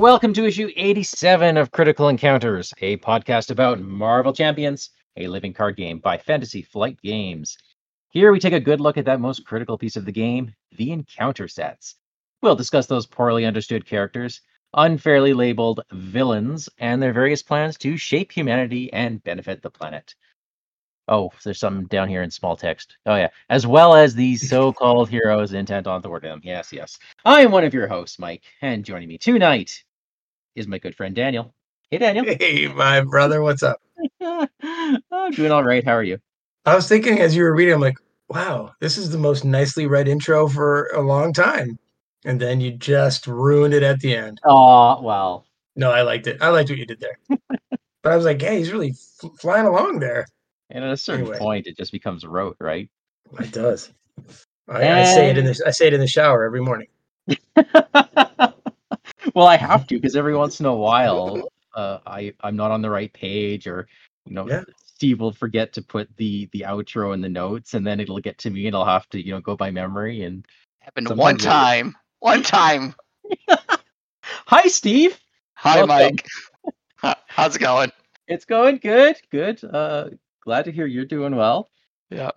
Welcome to issue 87 of Critical Encounters, a podcast about Marvel Champions, a living card game by Fantasy Flight Games. Here we take a good look at that most critical piece of the game, the encounter sets. We'll discuss those poorly understood characters, unfairly labeled villains, and their various plans to shape humanity and benefit the planet. Oh, there's something down here in small text. Oh, yeah. As well as these so called heroes intent on thwarting them. Yes, yes. I am one of your hosts, Mike, and joining me tonight is my good friend Daniel. Hey, Daniel. Hey, my brother, what's up? I'm doing all right. How are you? I was thinking as you were reading, I'm like, wow, this is the most nicely read intro for a long time. And then you just ruined it at the end. Oh, well. No, I liked it. I liked what you did there. but I was like, hey, he's really f- flying along there. And at a certain Anyway. point, it just becomes rote, right? It does. I, I say it in the I say it in the shower every morning. Well, I have to because every once in a while, uh, I I'm not on the right page, or you know, Yeah. Steve will forget to put the the outro in the notes, and then it'll get to me, and I'll have to you know go by memory. And Happened Sometimes one it- time. One time. hi, Steve. Hi, Welcome. Mike. How's it going? It's going good, good. Uh, glad to hear you're doing well. Yeah.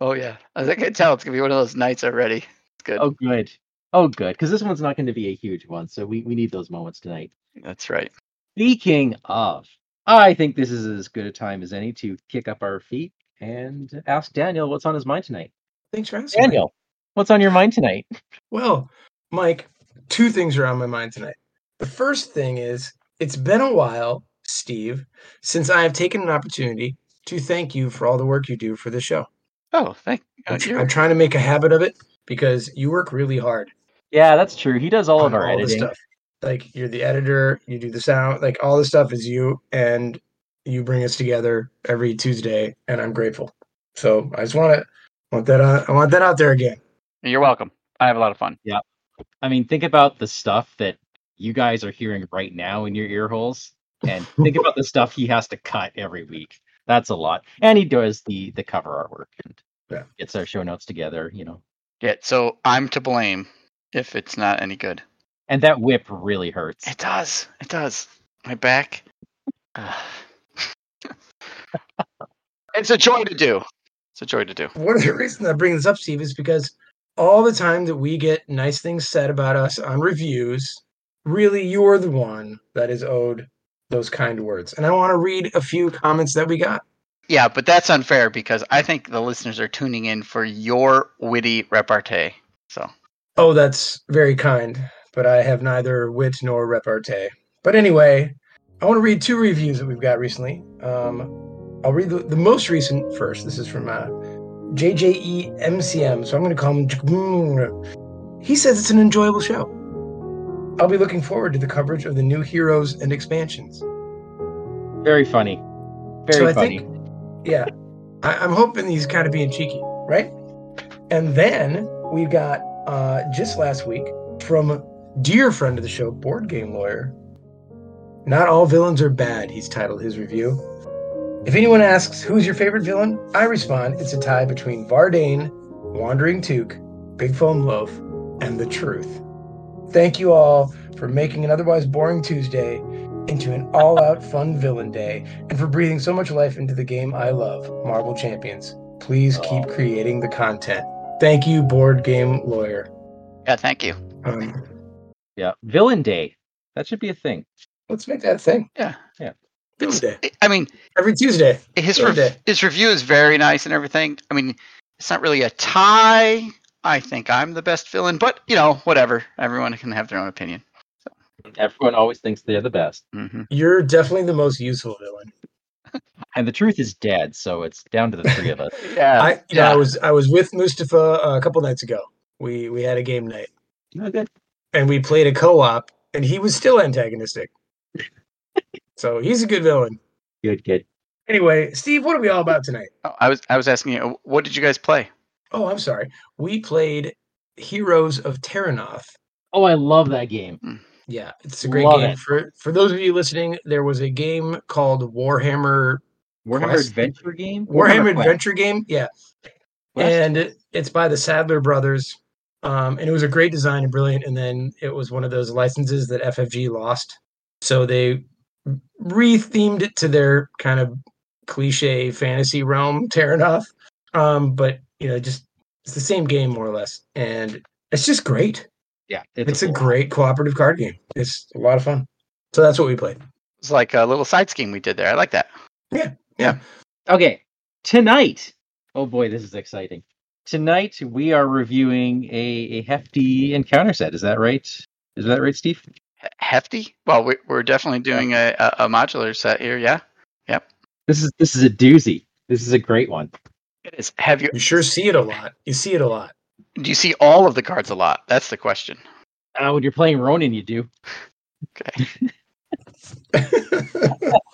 Oh yeah. As I can tell, it's gonna be one of those nights already. It's good. Oh, good. Oh, good. Because this one's not going to be a huge one, so we we need those moments tonight. That's right. Speaking of, I think this is as good a time as any to kick up our feet and ask Daniel what's on his mind tonight. Thanks for asking. Mike. Daniel, what's on your mind tonight? Well, Mike, two things are on my mind tonight. The first thing is it's been a while, Steve, since I have taken an opportunity to thank you for all the work you do for the show. Oh, thank uh, you're- I'm trying to make a habit of it because you work really hard. Yeah, that's true. He does all of our all editing. stuff. Like you're the editor, you do the sound, like all the stuff is you, and you bring us together every Tuesday, and I'm grateful. So I just want to want that on, I want that out there again. You're welcome. I have a lot of fun. Yeah, I mean, think about the stuff that you guys are hearing right now in your ear holes, and think about the stuff he has to cut every week. That's a lot. And he does the the cover artwork and Yeah. gets our show notes together. You know, Yeah. So I'm to blame if it's not any good. and that whip really hurts. It does. It does. My back. It's a joy to do. It's a joy to do. One of the reasons I bring this up, Steve, is because all the time that we get nice things said about us on reviews, really you're the one that is owed those kind words. And I want to read a few comments that we got. Yeah, but that's unfair because I think the listeners are tuning in for your witty repartee. So Oh, that's very kind, but I have neither wit nor repartee. But anyway, I want to read two reviews that we've got recently. Um, I'll read the, the most recent first. This is from uh, JJEMCM, so I'm going to call him. He says it's an enjoyable show. I'll be looking forward to the coverage of the new heroes and expansions. Very funny. Very so I funny. think, yeah, I, I'm hoping he's kind of being cheeky, right? And then we've got uh, just last week from dear friend of the show, board game lawyer. Not all villains are bad. He's titled his review. If anyone asks who's your favorite villain, I respond it's a tie between Vardane, Wandering Took, Big Foam Loaf, and the Truth. Thank you all for making an otherwise boring Tuesday into an all out fun villain day and for breathing so much life into the game I love, Marvel Champions. Please keep creating the content. Thank you, board game lawyer. yeah, thank you. Um, Yeah, Villain Day. That should be a thing. let's make that a thing. Yeah. Yeah. Villain It's, day. I mean, Every Tuesday. his Villain rev- day. his review is very nice and everything. I mean, it's not really a tie. I think I'm the best villain, but you know, whatever. Everyone can have their own opinion. Everyone always thinks they're the best. hmm You're definitely the most useful villain. And the truth is dead, so it's down to the three of us. Yeah. I, you know, I was I was with Mustafa uh, a couple nights ago. We we had a game night Oh, good. and we played a co-op, and he was still antagonistic. so he's a good villain. Good, kid. Anyway, Steve, what are we all about tonight? Oh, I was I was asking you, what did you guys play? Oh, I'm sorry. We played Heroes of Terranoth. Oh, I love that game. Yeah, it's a great Love game. it. For for those of you listening, there was a game called Warhammer Warhammer Quest? Adventure game? Warhammer Quest. Adventure game. Yeah, Quest? and it- it's by the Sadler brothers. Um, and it was a great design and brilliant. And then it was one of those licenses that FFG lost. So they re-themed it to their kind of cliche fantasy realm, Terranoth. Um, but you know, just it's the same game more or less, and it's just great. Yeah, It's, a, great cooperative card game. It's a lot of fun. So that's what we played. It's like a little side scheme we did there. I like that. Okay, tonight. Oh boy, this is exciting. Tonight we are reviewing a, a hefty encounter set. Is that right? Is that right, Steve? Hefty. Well, we, we're definitely doing a, a, a modular set here. Yeah, Yep. This is this is a doozy. This is a great one. it is. Have you? You sure see it a lot. You see it a lot. Do you see all of the cards a lot? That's the question. Uh, when you're playing Ronin, you do. Okay.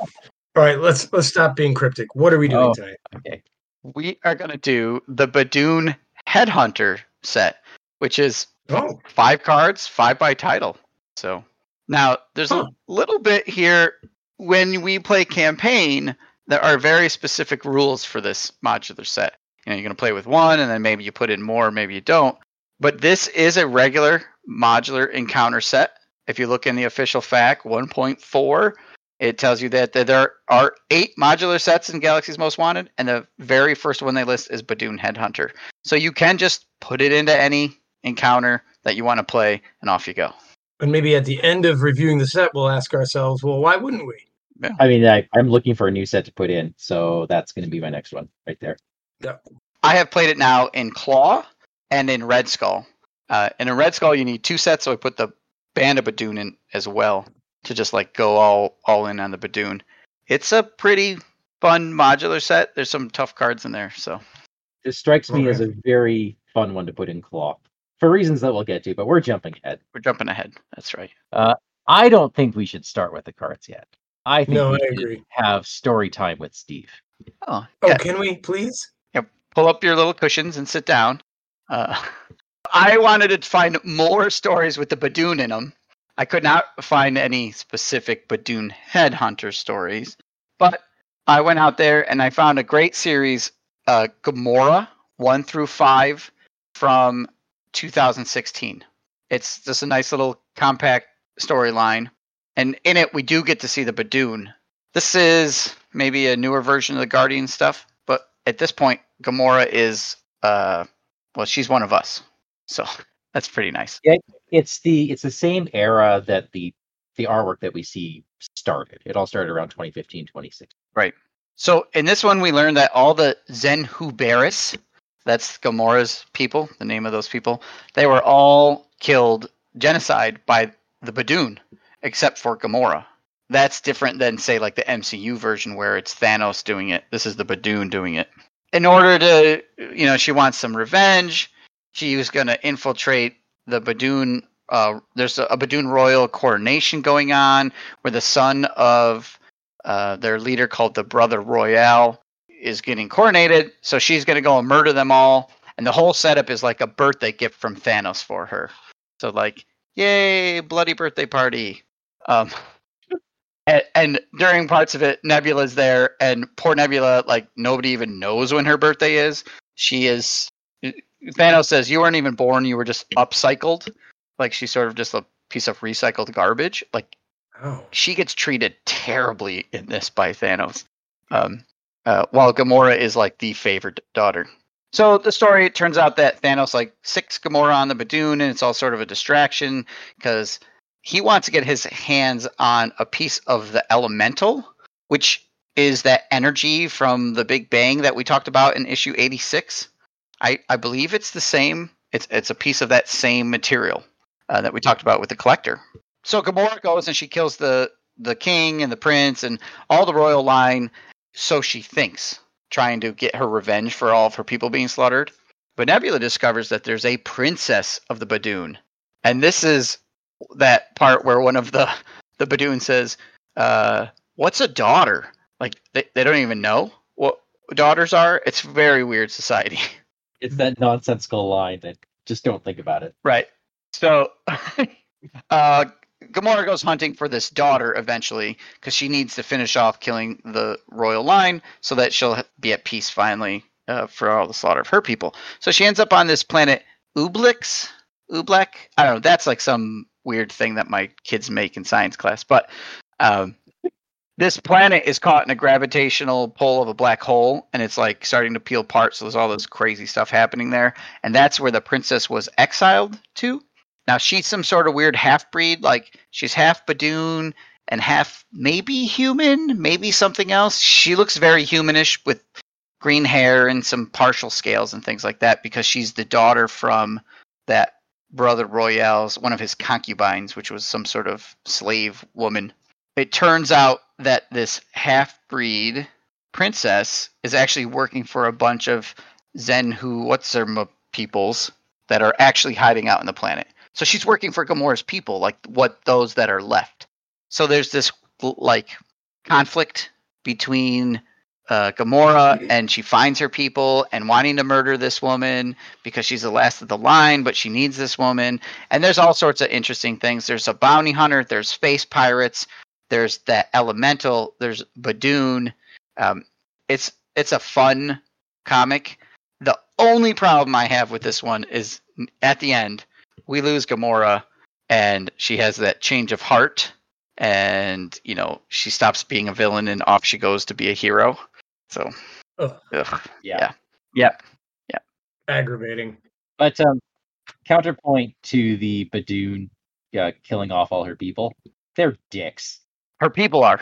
All right, let's let's stop being cryptic. What are we doing Oh. tonight? Okay. We are going to do the Badoon Headhunter set, which is oh. five cards, five by title. So now there's Huh. a little bit here. When we play campaign, there are very specific rules for this modular set. You know, you're going to play with one, and then maybe you put in more, maybe you don't. But this is a regular modular encounter set. If you look in the official FAQ 1.4, it tells you that that there are eight modular sets in Galaxy's Most Wanted, and the very first one they list is Badoon Headhunter. So you can just put it into any encounter that you want to play, and off you go. and maybe at the end of reviewing the set, we'll ask ourselves, well, why wouldn't we? I mean, I, I'm looking for a new set to put in, so that's going to be my next one right there. Yeah. I have played it now in Klaw and in Red Skull. Uh, and in Red Skull, you need two sets, so I put the Band of Badoon in as well to just like go all all in on the Badoon. It's a pretty fun modular set. There's some tough cards in there, so This strikes me as a very fun one to put in Klaw for reasons that we'll get to, but we're jumping ahead. we're jumping ahead. That's right. I don't think we should start with the cards yet. I think No, we I agree. have story time with Steve. Oh, Oh, yeah. can we please? Yep. Pull up your little cushions and sit down. Uh, I wanted to find more stories with the Badoon in them. I could not find any specific Badoon headhunter stories, but I went out there and I found a great series, uh, Gamora one through five from 2016. It's just a nice little compact storyline, and in it we do get to see the Badoon. This is maybe a newer version of the Guardian stuff, but at this point, Gamora is uh, well, she's one of us, so that's pretty nice. It's the it's the same era that the the artwork that we see started. It all started around 2015, 2016. Right. So in this one, we learned that all the Zen-Whoberis, that's Gamora's people, the name of those people, they were all killed genocide by the Badoon, except for Gamora. That's different than say like the MCU version where it's Thanos doing it. This is the Badoon doing it. In order to, you know, she wants some revenge. She was going to infiltrate the Badoon. Uh, there's a, a Badoon royal coronation going on where the son of uh, their leader called the Brother Royale is getting coronated, so she's going to go and murder them all. And the whole setup is like a birthday gift from Thanos for her. So like, yay, bloody birthday party. Um, and, and during parts of it, Nebula's there, and poor Nebula, like nobody even knows when her birthday is. She is. Thanos says, "You weren't even born; you were just upcycled." Like she's sort of just a piece of recycled garbage. Like Oh, she gets treated terribly in this by Thanos. Um, uh, while Gamora is like the favored daughter. So the story it turns out that Thanos like sicks Gamora on the Badoon, and it's all sort of a distraction because he wants to get his hands on a piece of the elemental, which is that energy from the Big Bang that we talked about in issue 86. I, I believe it's the same. It's it's a piece of that same material uh, that we talked about with the collector. So Gamora goes and she kills the the king and the prince and all the royal line. So she thinks, trying to get her revenge for all of her people being slaughtered. But Nebula discovers that there's a princess of the Badoon, and this is that part where one of the the Badoon says, uh, "What's a daughter?" Like they, they don't even know what daughters are. It's very weird society. It's that nonsensical line that just don't think about it. Right. So, uh, Gamora goes hunting for this daughter eventually because she needs to finish off killing the royal line so that she'll be at peace finally uh, for all the slaughter of her people. So she ends up on this planet Ublix. oobleck. I don't know. That's like some weird thing that my kids make in science class. But um, this planet is caught in a gravitational pull of a black hole, and it's like starting to peel apart. So there's all this crazy stuff happening there, and that's where the princess was exiled to. Now she's some sort of weird half breed, like she's half Badoon and half maybe human, maybe something else. She looks very humanish with green hair and some partial scales and things like that because she's the daughter from that brother Royale's one of his concubines, which was some sort of slave woman. It turns out that this half breed princess is actually working for a bunch of Zenhu what's their peoples that are actually hiding out in the planet. So she's working for Gamora's people, like what those that are left. So there's this like conflict between uh, Gamora and she finds her people and wanting to murder this woman because she's the last of the line, but she needs this woman. And there's all sorts of interesting things. There's a bounty hunter, there's space pirates, there's that elemental, there's Badoon. Um, it's it's a fun comic. The only problem I have with this one is at the end we lose Gamora, and she has that change of heart, and you know she stops being a villain and off she goes to be a hero. So, ugh. Ugh. Yeah. yeah, yeah, aggravating. But um, counterpoint to the Badoon uh, killing off all her people, they're dicks. Her people are.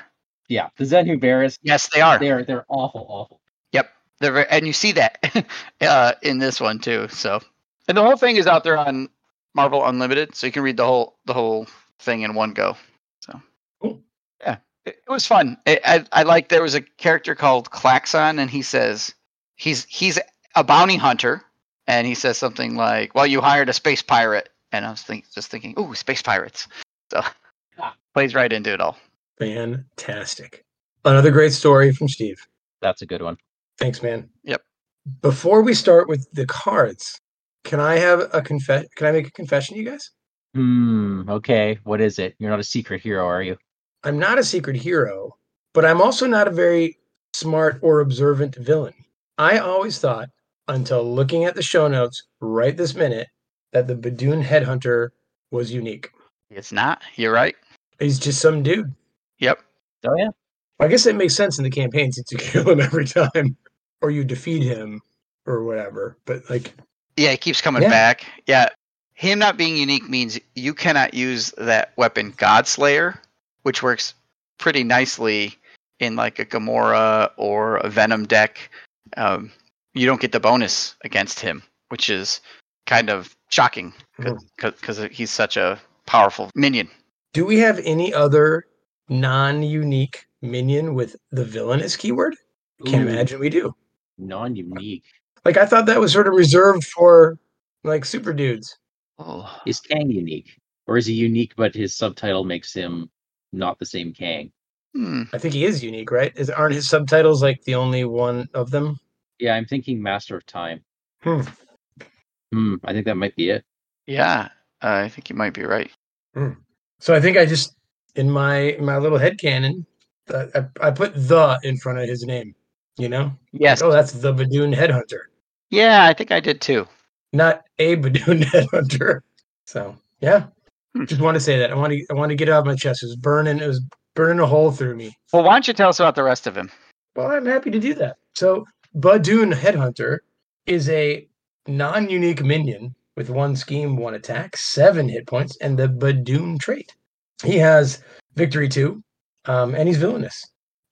Yeah, the Zen-Whoberis. Yes, they are. They're they're awful, awful. Yep, they're and you see that uh, in this one too. So, and the whole thing is out there on Marvel Unlimited, so you can read the whole the whole thing in one go. So, cool. yeah, it, it was fun. It, I I like there was a character called Klaxon, and he says he's he's a bounty hunter, and he says something like, "Well, you hired a space pirate," and I was think, just thinking, "Ooh, space pirates." So, ah. plays right into it all. Fantastic. Another great story from Steve. That's a good one. Thanks, man. Yep. Before we start with the cards, can I have a confess? Can I make a confession, you guys? Hmm. Okay. What is it? You're not a secret hero, are you? I'm not a secret hero, but I'm also not a very smart or observant villain. I always thought, until looking at the show notes right this minute, that the Badoon Headhunter was unique. It's not. You're right. He's just some dude. Yep. Oh yeah. I guess it makes sense in the campaign since you kill him every time, or you defeat him, or whatever. But like, yeah, he keeps coming yeah. back. Yeah, him not being unique means you cannot use that weapon Godslayer, which works pretty nicely in like a Gamora or a Venom deck. Um, you don't get the bonus against him, which is kind of shocking because mm. he's such a powerful minion. Do we have any other non-unique minion with the villainous keyword? Can't Ooh. imagine we do. Non-unique. Like I thought that was sort of reserved for like super dudes. Oh, is Kang unique, or is he unique but his subtitle makes him not the same Kang? Hmm. I think he is unique, right? Is aren't his subtitles like the only one of them? Yeah, I'm thinking Master of Time. Hmm. Hmm. I think that might be it. Yeah, uh, I think you might be right. Hmm. So I think I just in my in my little head canon, uh, I, I put the in front of his name. You know? Yes. Like, oh, that's the Badoon Headhunter. Yeah, I think I did too. Not a Badoon Headhunter. So yeah, hmm. just want to say that. I want to. I want to get it off my chest. It was burning. It was burning a hole through me. Well, why don't you tell us about the rest of him? Well, I'm happy to do that. So, Badoon Headhunter is a non-unique minion with one scheme, one attack, seven hit points, and the Badoon trait. He has victory two, um, and he's villainous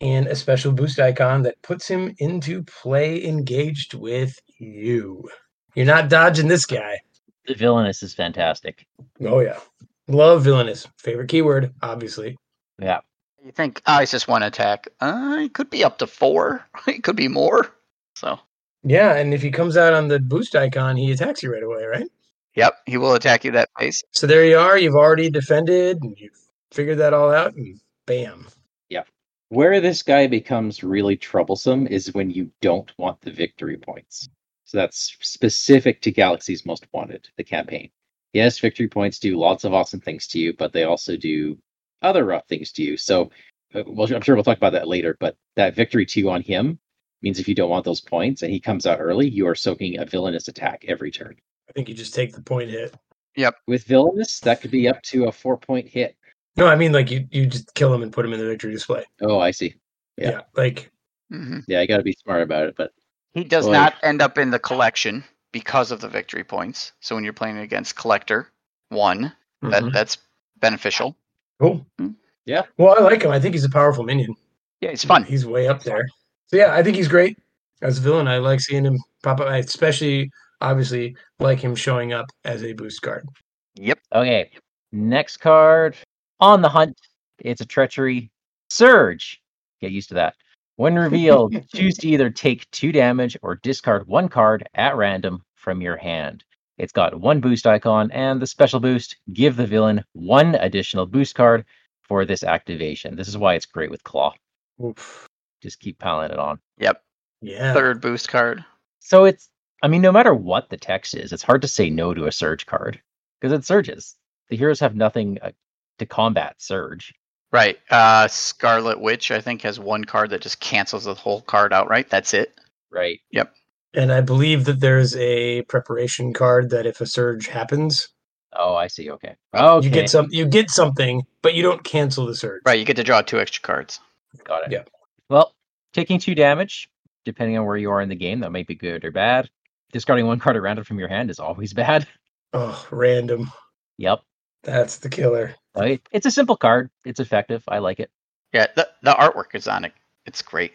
and a special boost icon that puts him into play engaged with you. You're not dodging this guy. The villainous is fantastic. Oh yeah. Love villainous. Favorite keyword, obviously. Yeah. You think oh, it's just one attack? Uh, it could be up to four. It could be more. So. Yeah, and if he comes out on the boost icon, he attacks you right away, right? Yep, he will attack you that face. So there you are. You've already defended, and you've figured that all out, and bam. Yeah. Where this guy becomes really troublesome is when you don't want the victory points. So that's specific to Galaxy's Most Wanted, the campaign. Yes, victory points do lots of awesome things to you, but they also do other rough things to you. So, uh, well, I'm sure we'll talk about that later. But that victory two on him means if you don't want those points and he comes out early, you are soaking a villainous attack every turn. I think you just take the point hit. Yep. With villainous, that could be up to a four point hit. No, I mean like you you just kill him and put him in the victory display. Oh, I see. Yeah, Yeah. like hmm Yeah, I got to be smart about it. But He does Boy. not end up in the collection because of the victory points. So when you're playing against collector one, that mhm. that's beneficial. cool. Mm. Yeah. Well, I like him. I think he's a powerful minion. Yeah, it's fun. He's way up there. So yeah, I think he's great as a villain. I like seeing him pop up. I especially, obviously, like him showing up as a boost card. Yep. okay, next card on the hunt. It's a treachery surge. Get used to that. When revealed, choose to either take two damage or discard one card at random from your hand. It's got one boost icon and the special boost. Give the villain one additional boost card for this activation. This is why it's great with Klaw. Oof. Just keep piling it on. Yep. Yeah. Third boost card. So it's, I mean, no matter what the text is, it's hard to say no to a surge card because it surges. The heroes have nothing uh, to combat surge. Right. Uh Scarlet Witch, I think, has one card that just cancels the whole card outright. That's it. Right. Yep. And I believe that there's a preparation card that if a surge happens, Oh, I see. Okay. Okay. you get some you get something, but you don't cancel the surge. Right. You get to draw two extra cards. Got it. Yeah. Well, taking two damage, depending on where you are in the game, that might be good or bad. Discarding one card at random from your hand is always bad. Oh, random. Yep. That's the killer. Right. It's a simple card. It's effective. I like it. Yeah, the the artwork is on it. It's great.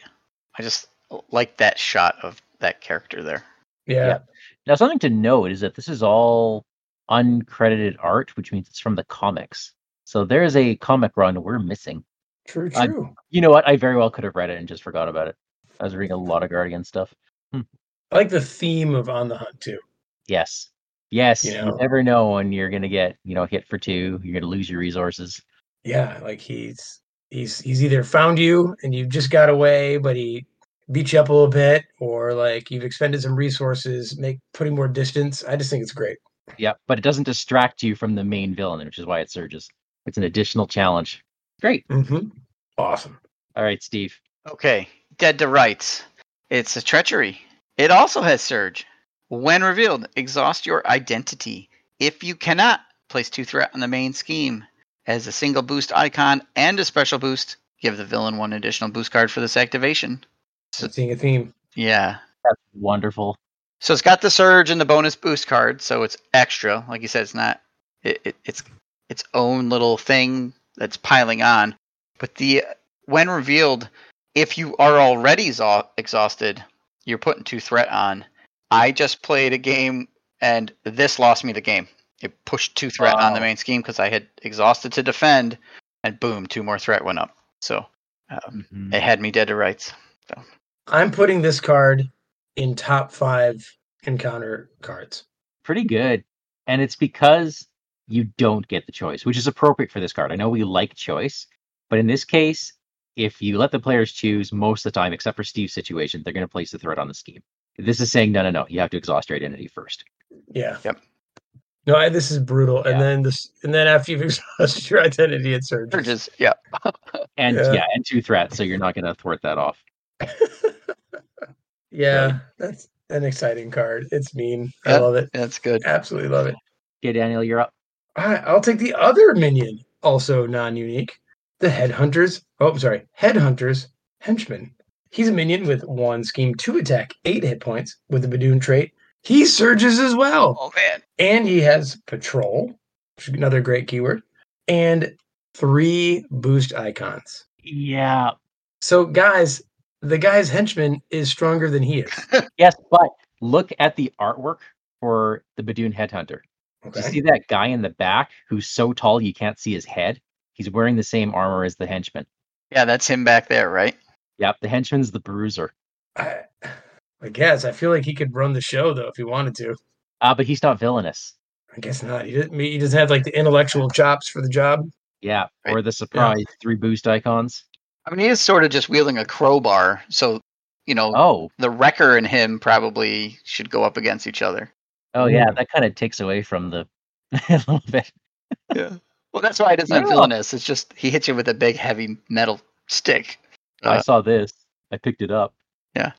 I just like that shot of that character there. Yeah. Yeah. Now, something to note is that this is all uncredited art, which means it's from the comics. So there's a comic run we're missing. True, I- true. You know what? I very well could have read it and just forgot about it. I was reading a lot of Guardian stuff. Hmm. I like the theme of On the Hunt too. Yes. Yes. You You, know. never know when you're going to get, you know, hit for two. You're going to lose your resources. Yeah, like he's he's he's either found you and you've just got away, but he beat you up a little bit, or like you've expended some resources, make putting more distance. I just think it's great. Yeah. But it doesn't distract you from the main villain, which is why it surges. It's an additional challenge. Great. Mm-hmm. Awesome. All right, Steve. Okay, Dead to Rights. It's a treachery. It also has surge. When revealed, exhaust your identity. If you cannot, place two threat on the main scheme. As a single boost icon and a special boost, give the villain one additional boost card for this activation. So- I'm seeing a theme. Yeah. That's wonderful. So it's got the surge and the bonus boost card, so it's extra. Like you said, it's not it, it, it's its own little thing that's piling on. But the when revealed, if you are already exha- exhausted, you're putting two threat on. I just played a game and this lost me the game. It pushed two threat on the main scheme because I had exhausted to defend, and boom, two more threat went up. So um, Mhm. it had me dead to rights. I'm putting this card in top five encounter cards. Pretty good. And it's because you don't get the choice, which is appropriate for this card. I know we like choice, but in this case, if you let the players choose most of the time, except for Steve's situation, they're going to place the threat on the scheme. This is saying, no, no, no, you have to exhaust your identity first. Yeah. Yep. No, I, this is brutal. And then this, and then after you've exhausted your identity, it surges. Surges, yeah. And Yeah. yeah, and two threats, so you're not going to thwart that off. yeah, that's an exciting card. It's mean. I love it. That's good. Absolutely love it. Okay, Daniel, you're up. All right, I'll take the other minion, also non-unique, the Headhunters. Oh, I'm sorry, Headhunters Henchman. He's a minion with one scheme, two attack, eight hit points with the Badoon trait. He surges as well, Oh man. and he has Patrol, which is another great keyword, and three boost icons. Yeah. So, guys, the guy's henchman is stronger than he is. Yes, but look at the artwork for the Badoon Headhunter. Do you see that guy in the back who's so tall you can't see his head? He's wearing the same armor as the henchman. Yeah, that's him back there, right? Yep, the henchman's the bruiser. I, I guess I feel like he could run the show though if he wanted to. Ah, but he's not villainous. I guess not. He doesn't. He doesn't have like the intellectual chops for the job. Yeah, Right. or the surprise three boost icons. I mean, he is sort of just wielding a crowbar, so you know Oh, the wrecker and him probably should go up against each other. oh yeah, that kind of takes away from the a little bit. Yeah. Well, that's why it isn't Yeah. villainous. It's just he hits you with a big, heavy metal stick. I Uh, saw this. I picked it up. Yeah.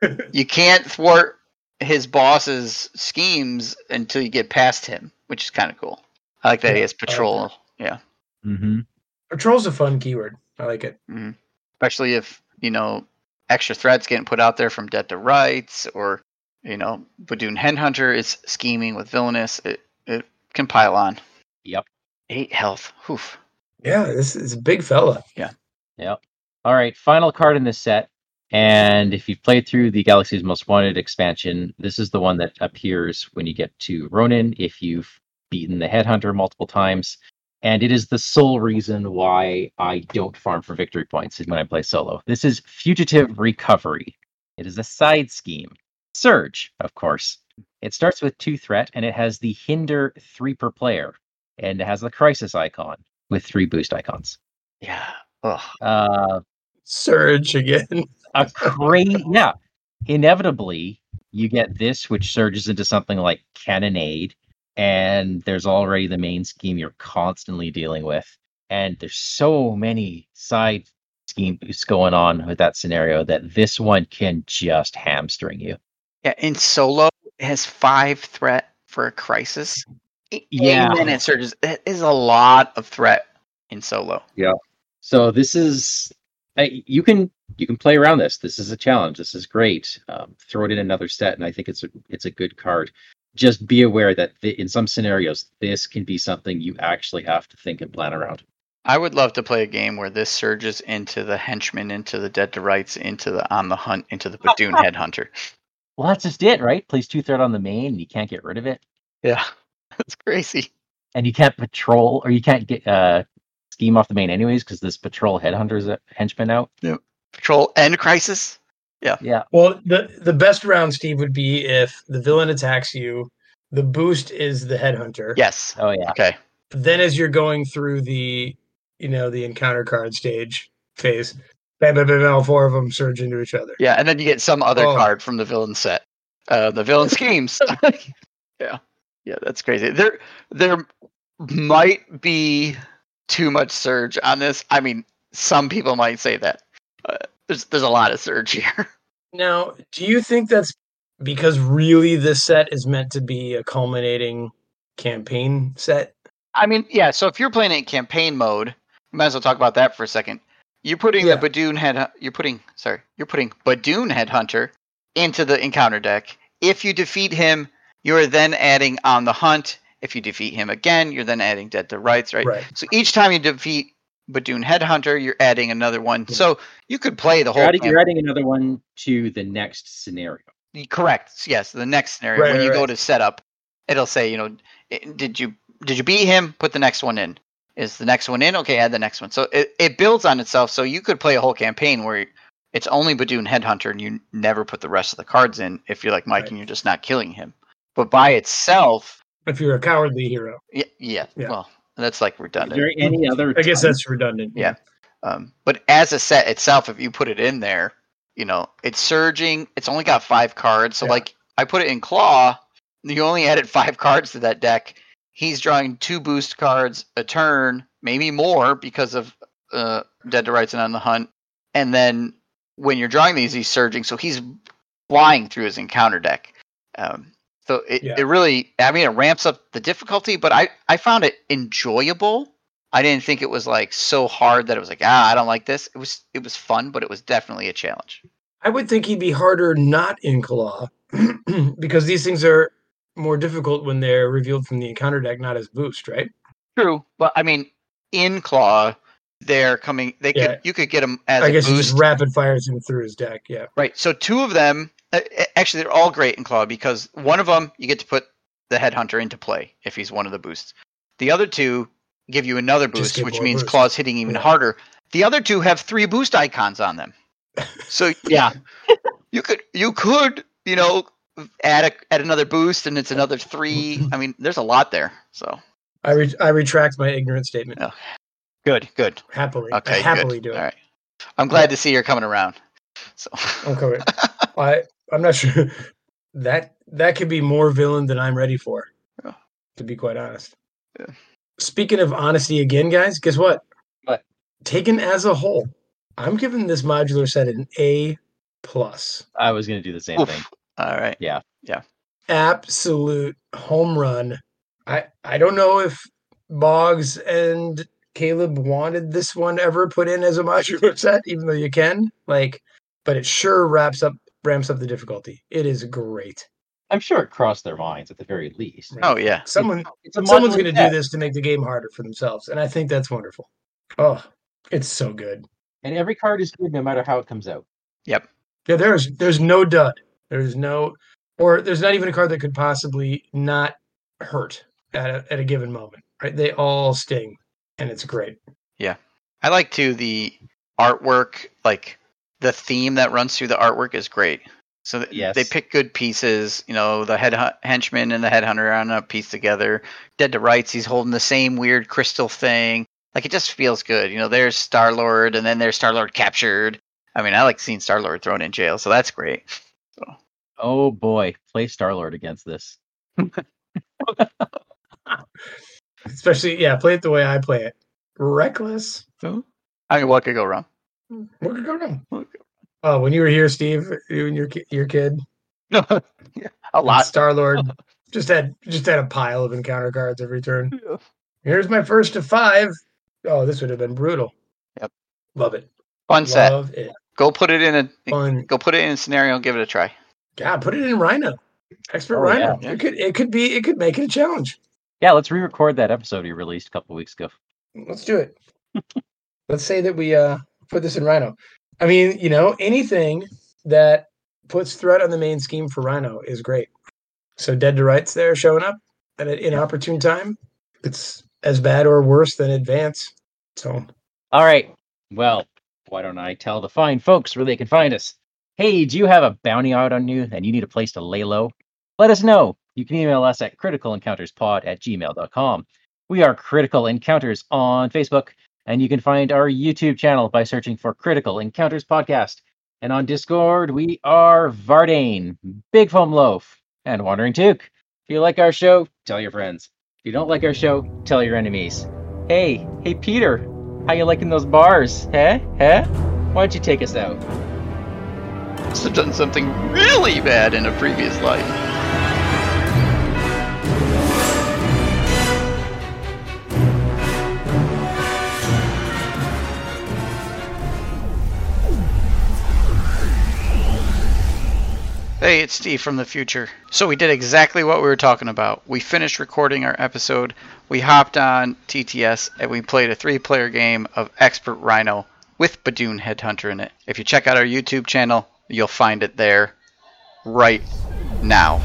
you can't thwart his boss's schemes until you get past him. which is kind of cool. I like that Yeah, he has I like patrol. yeah, Mm-hmm. Patrol's a fun keyword. I like it. especially if you know extra threats getting put out there from Dead to Rights or you know Badoon Headhunter is scheming with Villainous. It it can pile on. Yep. Eight health. Oof. Yeah, this is a big fella. Yeah. Yeah. All right, final card in this set. And if you've played through the Galaxy's Most Wanted expansion, this is the one that appears when you get to Ronin if you've beaten the Headhunter multiple times. And it is the sole reason why I don't farm for victory points when I play solo. This is Fugitive Recovery. It is a side scheme. Surge, of course. It starts with two threat and it has the hinder three per player. And it has the crisis icon with three boost icons. Yeah. Ugh. Uh, Surge again. a crazy yeah inevitably you get this which surges into something like cannonade and there's already the main scheme you're constantly dealing with and there's so many side schemes going on with that scenario that this one can just hamstring you Yeah. In solo, it has five threat for a crisis. Eight Yeah. minute surges. That is a lot of threat in solo. Yeah. So this is you can you can play around this this is a challenge this is great um, throw it in another set and i think it's a it's a good card just be aware that th- in some scenarios this can be something you actually have to think and plan around I would love to play a game where this surges into the henchman, into the dead to rights, into the on the hunt, into the Badoon headhunter. Well, that's just it, right? Plays two threat on the main, and you can't get rid of it, Yeah, that's crazy. and you can't patrol or you can't get uh scheme off the main anyways because this patrol headhunter's a henchman out. Yep. Patrol and crisis. Yeah, Yeah. Well, the the best round, Steve, would be if the villain attacks you. The boost is the headhunter. Yes. oh yeah, Okay. Then, as you're going through the, you know, the encounter card stage phase, bam, bam, bam, bam, all four of them surge into each other. Yeah, and then you get some other Oh. card from the villain set. Uh, the villain schemes. yeah, yeah, that's crazy. There, there might be too much surge on this. I mean, some people might say that. Uh, there's there's a lot of surge here. Now, do you think that's because really this set is meant to be a culminating campaign set? I mean, yeah. So if you're playing it in campaign mode, we might as well talk about that for a second. You're putting Yeah. the Badoon head. You're putting sorry. You're putting Badoon headhunter into the encounter deck. If you defeat him, you're then adding on the hunt. If you defeat him again, you're then adding dead to rights, right? Right. So each time you defeat Badoon headhunter, you're adding another one. So you could play the whole. you're adding, you're adding another one to the next scenario. Correct. Yes, the next scenario Right, when right, you go to setup, it'll say, you know, did you did you beat him? Put the next one in. Is the next one in? Okay, add the next one. So it, it builds on itself. So you could play a whole campaign where it's only Badoon Headhunter and you never put the rest of the cards in if you're like Mike Right. and you're just not killing him. But by itself, If you're a cowardly hero, yeah, yeah, Yeah. well, that's like Is redundant. there any other? I guess time- that's redundant. Yeah. Um, but as a set itself, if you put it in there, you know, it's surging. It's only got five cards. So Yeah. like I put it in Klaw. You only added five cards to that deck. He's drawing two boost cards a turn, maybe more because of uh, Dead to Rights and on the Hunt. And then when you're drawing these, he's surging, so he's flying through his encounter deck. Um, so it, Yeah. it really, I mean, it ramps up the difficulty, but I, I found it enjoyable. I didn't think it was like so hard that it was like, ah, I don't like this. It was, it was fun, but it was definitely a challenge. I would think he'd be harder not in Klaw because these things are more difficult when they're revealed from the encounter deck, not as boost, right? True, but I mean, in Klaw, they're coming. They Yeah. could, you could get them as I a guess he boost. just rapid fires him through his deck. Yeah. Right. So two of them, Uh, actually, they're all great in Klaw because one of them you get to put the Headhunter into play if he's one of the boosts. The other two give you another boost, which means boost. Klaw's hitting even Yeah. harder. The other two have three boost icons on them. So Yeah. you could you could you know add a, add another boost and it's another three. I mean, there's a lot there. So I re- I retract my ignorant statement. Yeah. good, good. Happily. Okay, I happily good. do it. All right. I'm glad to see you're coming around. So I'm Okay. I I'm not sure that that could be more villain than I'm ready for. Yeah. To be quite honest. Yeah. Speaking of honesty again, guys, guess what? What? Taken as a whole, I'm giving this modular set an A plus. I was going to do the same Oof. thing. all right. Yeah. Yeah. Absolute home run I I don't know if Boggs and Caleb wanted this one ever put in as a modular set, even though you can. Like, but it sure wraps up ramps up the difficulty. It is great. I'm sure it crossed their minds at the very least. Right. Oh yeah. Someone It's someone's going to do this to make the game harder for themselves, and I think that's wonderful. Oh, it's so good. and every card is good no matter how it comes out. Yep. Yeah, there's there's no dud. There's no, or there's not even a card that could possibly not hurt at a, at a given moment. Right? They all sting, and it's great. Yeah, I like too the artwork, like the theme that runs through the artwork is great. So th- Yes. they pick good pieces. You know, the head hu- henchman and the headhunter are on a piece together. Dead to rights, he's holding the same weird crystal thing. Like it just feels good. You know, there's Star Lord, and then there's Star Lord captured. I mean, I like seeing Star Lord thrown in jail, so that's great. So. Oh boy, play Star Lord against this. Especially, yeah, play it the way I play it. Reckless. I mean, what could go wrong? What could go wrong? Oh, when you were here, Steve, you and your your kid, a lot. Star Lord, just had just had a pile of encounter cards every turn. Here's my first to five. Oh, this would have been brutal. Yep. Love it. Fun set. Love it. Go put it in a Fun. go put it in a scenario. And Give it a try. God, put it in Rhino. Expert Oh, Rhino. yeah. It could it could be it could make it a challenge. Yeah, let's re-record that episode you released a couple weeks ago. Let's do it. Let's say that we uh put this in Rhino. I mean, you know, anything that puts threat on the main scheme for Rhino is great. So Dead to Rights there showing up at an inopportune time. It's as bad or worse than Advance. So All right. Well, why don't I tell the fine folks where they can find us? Hey, do you have a bounty out on you and you need a place to lay low? Let us know. You can email us at criticalencounterspod at gmail.com. We are Critical Encounters on Facebook, and you can find our YouTube channel by searching for Critical Encounters Podcast. And on Discord, we are Vardane, Big Foam Loaf, and Wandering Took. If you like our show, tell your friends. If you don't like our show, tell your enemies. Hey, hey Peter, how you liking those bars? Huh? Huh? Why don't you take us out? Must have done something really bad in a previous life. Hey, it's Steve from the future. So we did exactly what we were talking about. We finished recording our episode. We hopped on TTS and we played a three-player game of Expert Rhino with Badoon Headhunter in it. If you check out our YouTube channel, you'll find it there right now.